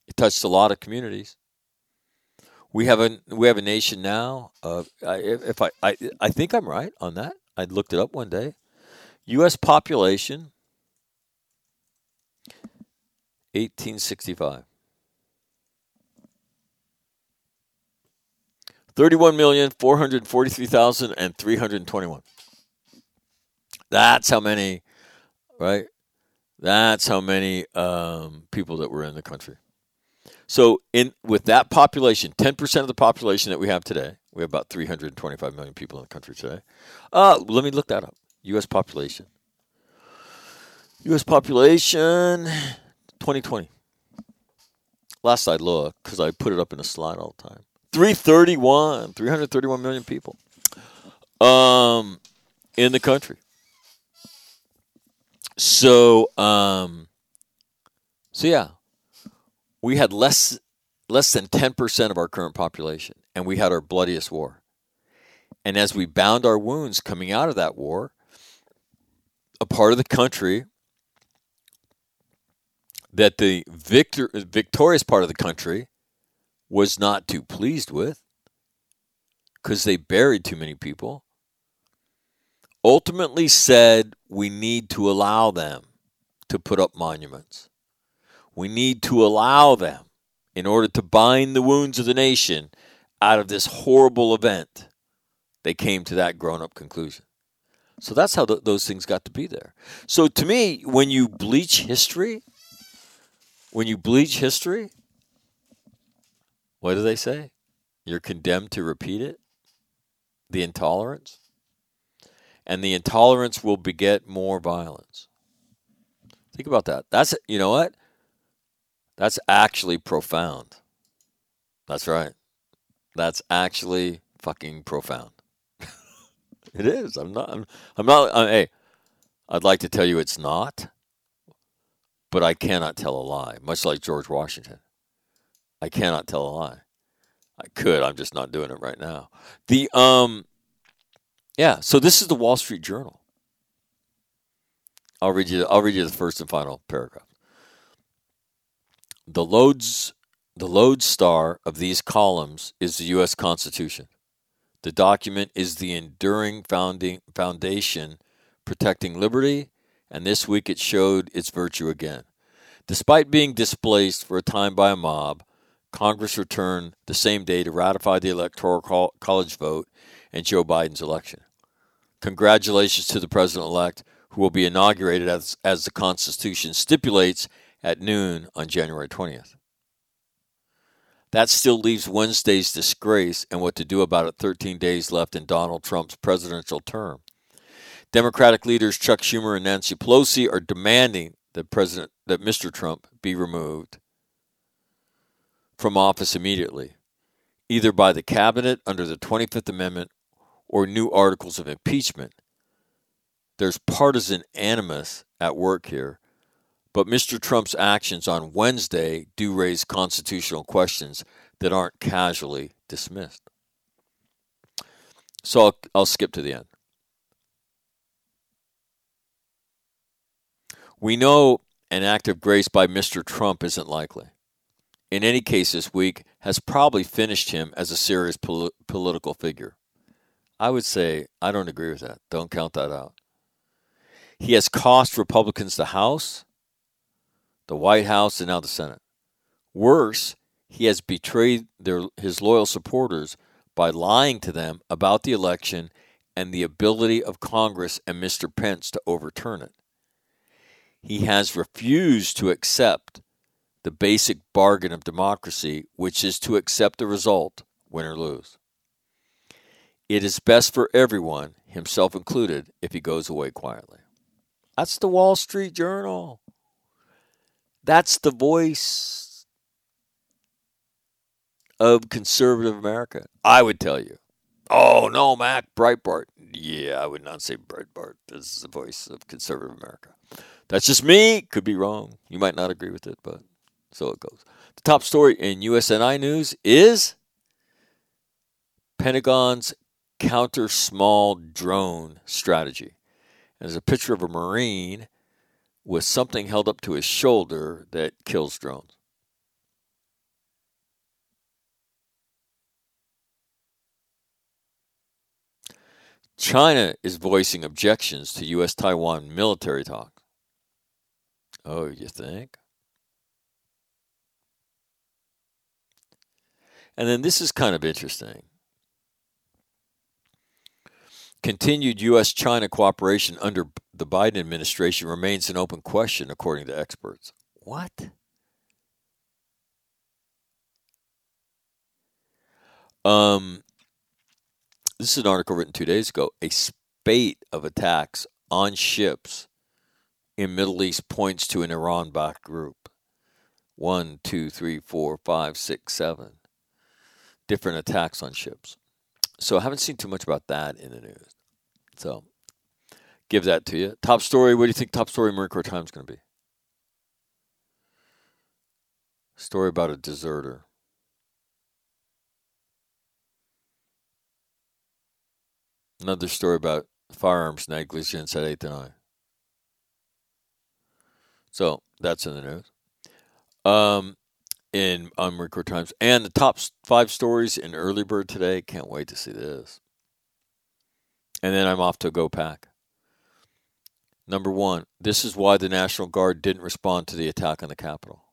It touched a lot of communities. We have a we have a nation now. Uh, if, if I, I I think I'm right on that. I looked it up one day. U.S. population, 1865. 31,443,321. That's how many, right? That's how many um, people that were in the country. So, in with that population, ten percent of the population that we have today, we have about 325 million people in the country today. Uh, let me look that up. U.S. population. U.S. population, 2020. Last I looked, because I put it up in a slide all the time. 331, 331 million people um, in the country. So, um, so yeah, we had less less than ten percent of our current population, and we had our bloodiest war. And as we bound our wounds coming out of that war, a part of the country that the victor victorious part of the country was not too pleased with because they buried too many people ultimately said we need to allow them to put up monuments. We need to allow them in order to bind the wounds of the nation out of this horrible event. They came to that grown up conclusion. So that's how th- those things got to be there. So to me, when you bleach history, when you bleach history, what do they say? You're condemned to repeat it? The intolerance? and the intolerance will beget more violence. Think about that. That's you know what? That's actually profound. That's right. That's actually fucking profound. it is. I'm not. I'm, I'm not. I'm, hey, I'd like to tell you it's not, but I cannot tell a lie. Much like George Washington, I cannot tell a lie. I could. I'm just not doing it right now. The um yeah, so this is the Wall Street Journal. I'll read you. I'll read you the first and final paragraph. The loads, the lodestar of these columns is the U.S. Constitution. The document is the enduring founding foundation protecting liberty, and this week it showed its virtue again. Despite being displaced for a time by a mob, Congress returned the same day to ratify the Electoral College vote and Joe Biden's election. Congratulations to the president elect, who will be inaugurated as, as the Constitution stipulates at noon on January 20th. That still leaves Wednesday's disgrace and what to do about it 13 days left in Donald Trump's presidential term. Democratic leaders Chuck Schumer and Nancy Pelosi are demanding that President that Mr. Trump be removed from office immediately, either by the cabinet under the 25th Amendment or new articles of impeachment. There's partisan animus at work here, but Mr. Trump's actions on Wednesday do raise constitutional questions that aren't casually dismissed. So I'll, I'll skip to the end. We know an act of grace by Mr. Trump isn't likely. In any case, this week has probably finished him as a serious pol- political figure. I would say I don't agree with that. Don't count that out. He has cost Republicans the House, the White House, and now the Senate. Worse, he has betrayed their, his loyal supporters by lying to them about the election and the ability of Congress and Mr. Pence to overturn it. He has refused to accept the basic bargain of democracy, which is to accept the result, win or lose. It is best for everyone, himself included, if he goes away quietly. That's the Wall Street Journal. That's the voice of conservative America. I would tell you. Oh, no, Mac, Breitbart. Yeah, I would not say Breitbart. This is the voice of conservative America. That's just me. Could be wrong. You might not agree with it, but so it goes. The top story in USNI News is Pentagon's counter small drone strategy. And There's a picture of a Marine with something held up to his shoulder that kills drones. China is voicing objections to U.S. Taiwan military talk. Oh, you think? And then this is kind of interesting. Continued U.S. China cooperation under the Biden administration remains an open question, according to experts. What? Um, this is an article written two days ago. A spate of attacks on ships in Middle East points to an Iran-backed group. One, two, three, four, five, six, seven different attacks on ships. So I haven't seen too much about that in the news. So give that to you. Top story. What do you think? Top story Marine Corps Times going to be? Story about a deserter. Another story about firearms negligence at 8th and I. So that's in the news. Um, in on Times and the top five stories in Early Bird today. Can't wait to see this. And then I'm off to go pack. Number one, this is why the National Guard didn't respond to the attack on the Capitol.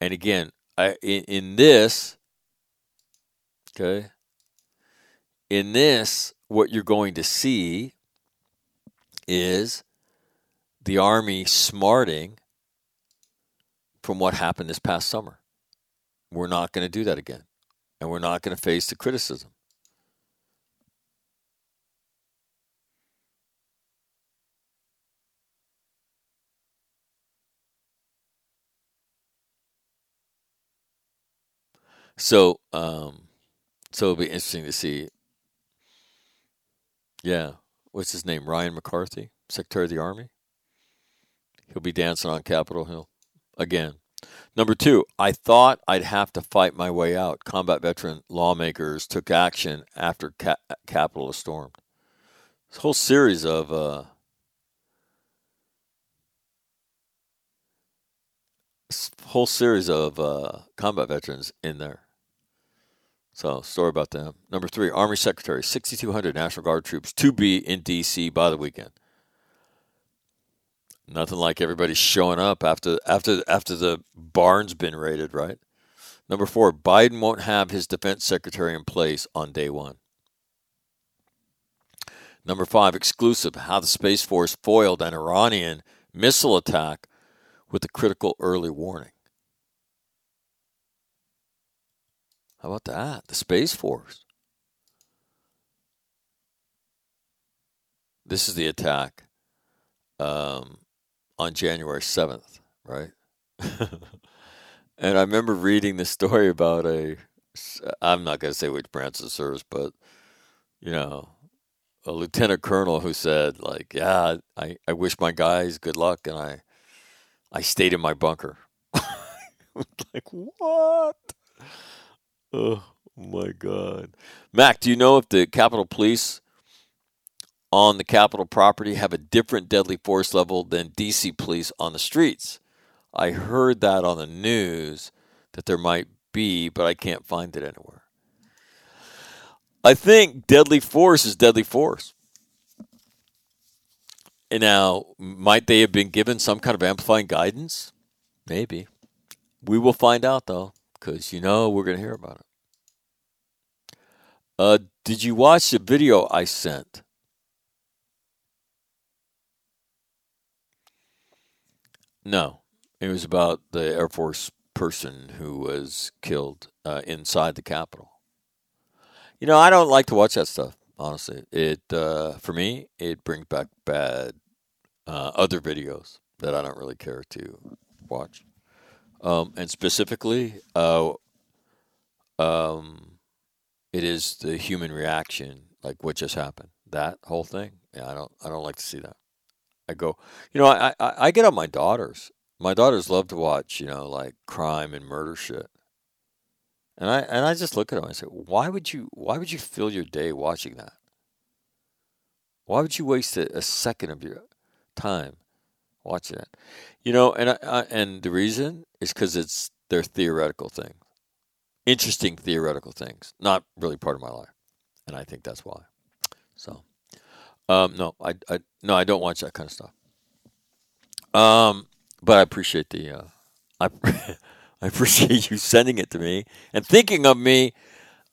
And again, I, in, in this, okay, in this, what you're going to see is the Army smarting from what happened this past summer. We're not going to do that again. And we're not going to face the criticism. So, um, so it'll be interesting to see. Yeah, what's his name? Ryan McCarthy, Secretary of the Army. He'll be dancing on Capitol Hill again. Number two, I thought I'd have to fight my way out. Combat veteran lawmakers took action after Cap- Capitol was stormed. This whole series of uh, whole series of uh, combat veterans in there. So, story about them. Number three, Army Secretary, 6,200 National Guard troops to be in D.C. by the weekend. Nothing like everybody showing up after after after the barn's been raided, right? Number four, Biden won't have his defense secretary in place on day one. Number five, exclusive, how the Space Force foiled an Iranian missile attack with a critical early warning. How about that? The Space Force. This is the attack um, on January 7th, right? and I remember reading the story about a, I'm not going to say which branch of service, but, you know, a lieutenant colonel who said, like, yeah, I, I wish my guys good luck, and I, I stayed in my bunker. like, what? Oh my God. Mac, do you know if the Capitol Police on the Capitol property have a different deadly force level than DC police on the streets? I heard that on the news that there might be, but I can't find it anywhere. I think deadly force is deadly force. And now, might they have been given some kind of amplifying guidance? Maybe. We will find out, though, because you know we're going to hear about it. Uh, did you watch the video I sent? No. It was about the Air Force person who was killed uh, inside the Capitol. You know, I don't like to watch that stuff. Honestly, it uh, for me it brings back bad uh, other videos that I don't really care to watch, um, and specifically, uh, um, it is the human reaction, like what just happened. That whole thing, yeah, I don't, I don't like to see that. I go, you know, I, I, I get on my daughters. My daughters love to watch, you know, like crime and murder shit. And I and I just look at them and I say, why would you why would you fill your day watching that? Why would you waste a, a second of your time watching that? You know, and I, I, and the reason is because it's they're theoretical things, interesting theoretical things, not really part of my life, and I think that's why. So, um, no, I, I no, I don't watch that kind of stuff. Um, but I appreciate the uh, I. I appreciate you sending it to me and thinking of me.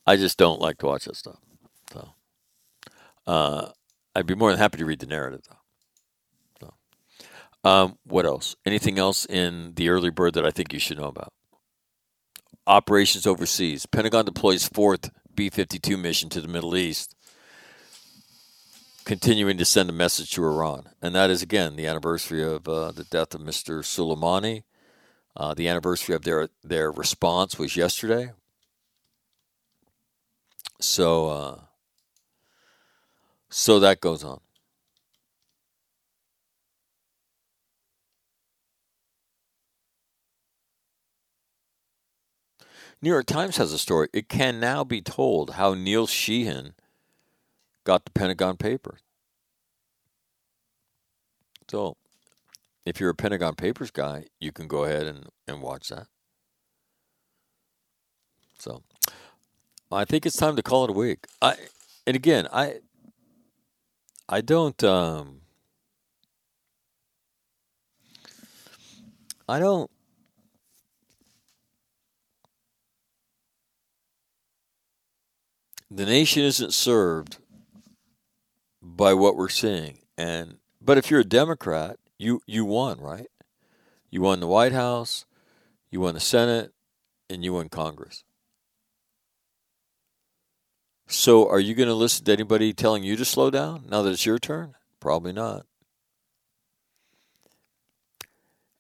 I just don't like to watch that stuff. So, uh, I'd be more than happy to read the narrative, though. So, um, what else? Anything else in the early bird that I think you should know about? Operations overseas. Pentagon deploys fourth B 52 mission to the Middle East, continuing to send a message to Iran. And that is, again, the anniversary of uh, the death of Mr. Soleimani. Uh, the anniversary of their their response was yesterday. So uh, so that goes on. New York Times has a story. It can now be told how Neil Sheehan got the Pentagon Papers. So if you're a Pentagon Papers guy, you can go ahead and, and watch that. So I think it's time to call it a week. I and again, I I don't um I don't the nation isn't served by what we're seeing. And but if you're a Democrat, you you won, right? You won the White House, you won the Senate, and you won Congress. So are you going to listen to anybody telling you to slow down now that it's your turn? Probably not.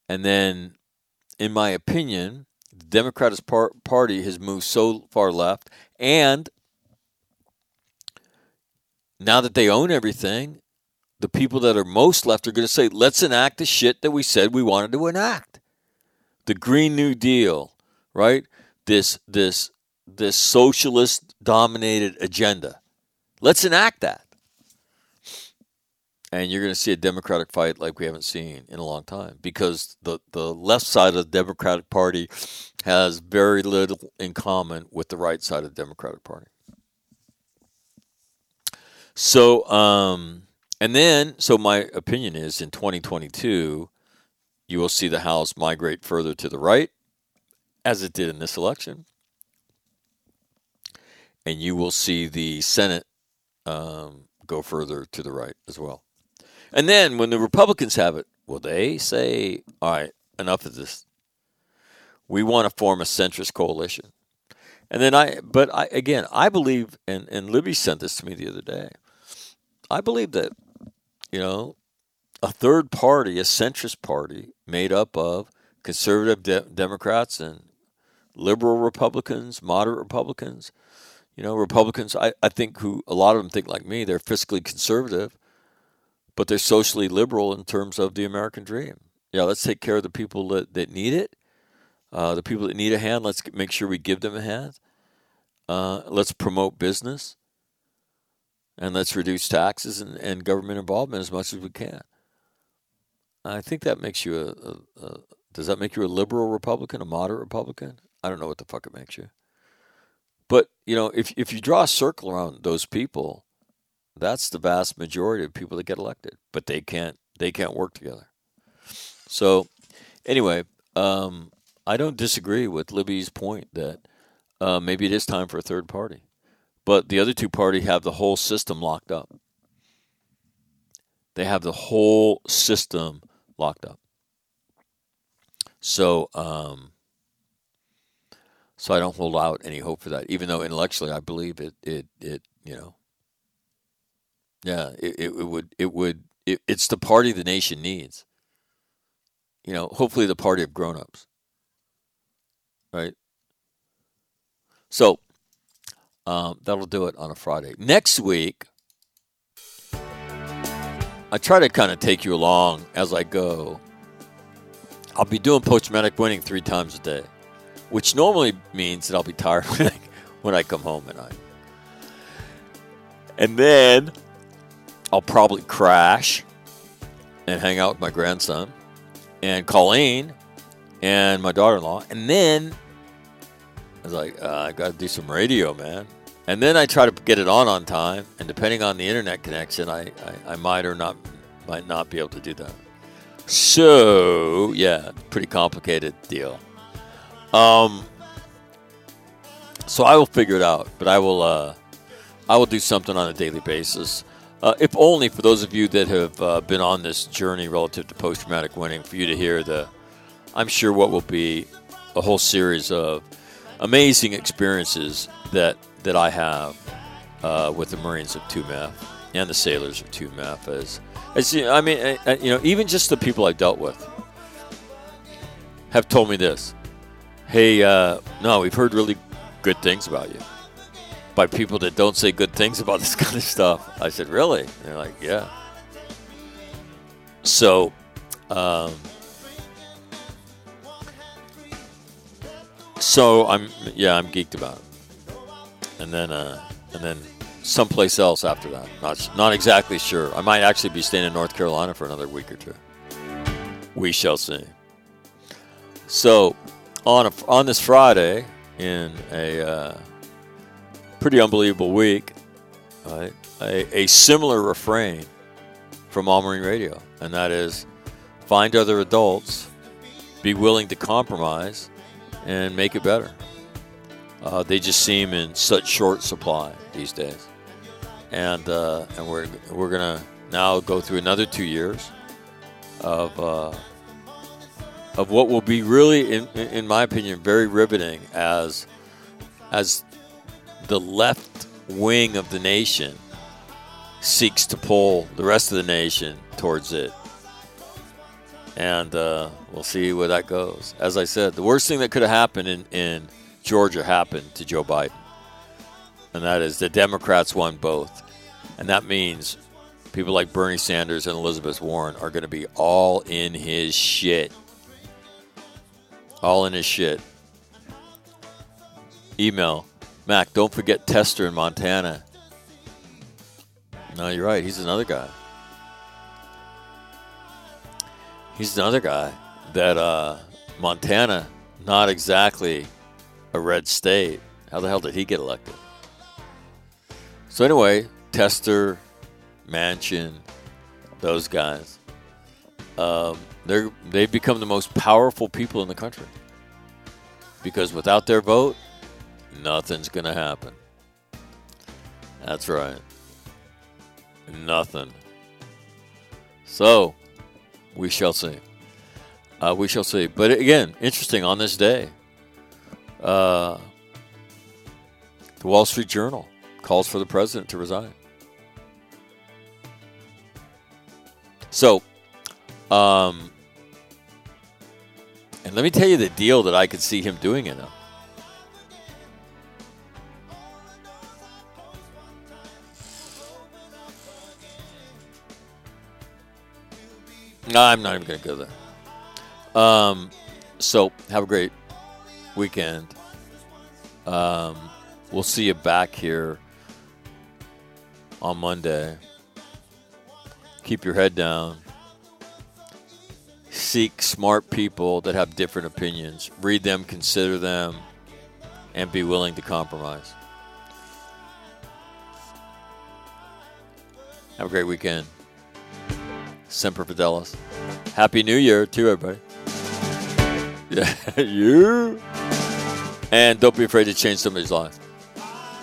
And then, in my opinion, the Democratic Party has moved so far left, and now that they own everything, the people that are most left are going to say, let's enact the shit that we said we wanted to enact. The Green New Deal, right? This this this socialist dominated agenda. Let's enact that. and you're going to see a Democratic fight like we haven't seen in a long time because the, the left side of the Democratic Party has very little in common with the right side of the Democratic Party. So, um, and then, so my opinion is in 2022, you will see the House migrate further to the right, as it did in this election. And you will see the Senate um, go further to the right as well. And then when the Republicans have it, will they say, all right, enough of this? We want to form a centrist coalition. And then I, but I, again, I believe, and, and Libby sent this to me the other day. I believe that, you know, a third party, a centrist party made up of conservative de- Democrats and liberal Republicans, moderate Republicans, you know, Republicans, I, I think who a lot of them think like me, they're fiscally conservative, but they're socially liberal in terms of the American dream. Yeah, let's take care of the people that, that need it. Uh, the people that need a hand, let's make sure we give them a hand. Uh, let's promote business. And let's reduce taxes and, and government involvement as much as we can. I think that makes you a, a, a does that make you a liberal Republican, a moderate Republican? I don't know what the fuck it makes you. But you know, if if you draw a circle around those people, that's the vast majority of people that get elected. But they can't they can't work together. So anyway, um, I don't disagree with Libby's point that uh, maybe it is time for a third party, but the other two party have the whole system locked up. They have the whole system locked up. So, um, so I don't hold out any hope for that, even though intellectually I believe it. It it you know. Yeah, it, it, it would it would it, it's the party the nation needs. You know, hopefully the party of grown-ups. Right. So um, that'll do it on a Friday. Next week, I try to kind of take you along as I go. I'll be doing post traumatic winning three times a day, which normally means that I'll be tired when I, come home at night. And then I'll probably crash and hang out with my grandson and Colleen and my daughter in law. And then I was like, uh, I got to do some radio, man. And then I try to get it on on time, and depending on the internet connection, I, I, I might or not might not be able to do that. So yeah, pretty complicated deal. Um, so I will figure it out, but I will uh, I will do something on a daily basis. Uh, if only for those of you that have uh, been on this journey relative to post traumatic winning, for you to hear the, I'm sure what will be a whole series of amazing experiences that that I have uh, with the Marines of 2MEF and the sailors of 2MEF. As, as I mean, uh, you know, even just the people I've dealt with have told me this. Hey, uh, no, we've heard really good things about you by people that don't say good things about this kind of stuff. I said, really? And they're like, yeah. So, um, so I'm yeah, I'm geeked about it and then uh, and then someplace else after that. Not not exactly sure. I might actually be staying in North Carolina for another week or two. We shall see. So on a, on this Friday in a uh, pretty unbelievable week, right, a, a similar refrain from All Marine Radio, and that is find other adults, be willing to compromise, and make it better. Uh, they just seem in such short supply these days, and uh, and we're we're gonna now go through another two years of uh, of what will be really, in in my opinion, very riveting as as the left wing of the nation seeks to pull the rest of the nation towards it. And uh, we'll see where that goes. As I said, the worst thing that could have happened in, in Georgia happened to Joe Biden. And that is the Democrats won both. And that means people like Bernie Sanders and Elizabeth Warren are going to be all in his shit. All in his shit. Email Mac, don't forget Tester in Montana. No, you're right. He's another guy. He's another guy that uh, Montana, not exactly a red state. How the hell did he get elected? So anyway, Tester, Manchin, those guys, um, they're they've become the most powerful people in the country because without their vote, nothing's gonna happen. That's right, nothing. So we shall see. Uh, we shall see. But again, interesting on this day. Uh, the Wall Street Journal calls for the president to resign. So, um, and let me tell you the deal that I could see him doing it on. No, I'm not even going to go there. Um, so have a great weekend. Um, we'll see you back here on Monday. Keep your head down. Seek smart people that have different opinions. Read them, consider them, and be willing to compromise. Have a great weekend. Semper Fidelis. Happy New Year to everybody. Yeah, you. And don't be afraid to change somebody's life.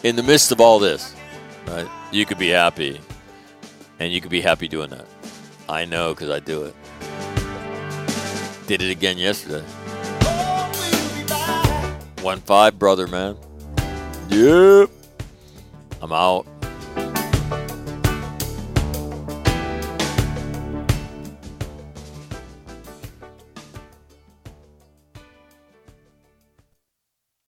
In the midst of all this, right, you could be happy. And you could be happy doing that. I know because I do it. Did it again yesterday. One five, brother, man. Yep. I'm out.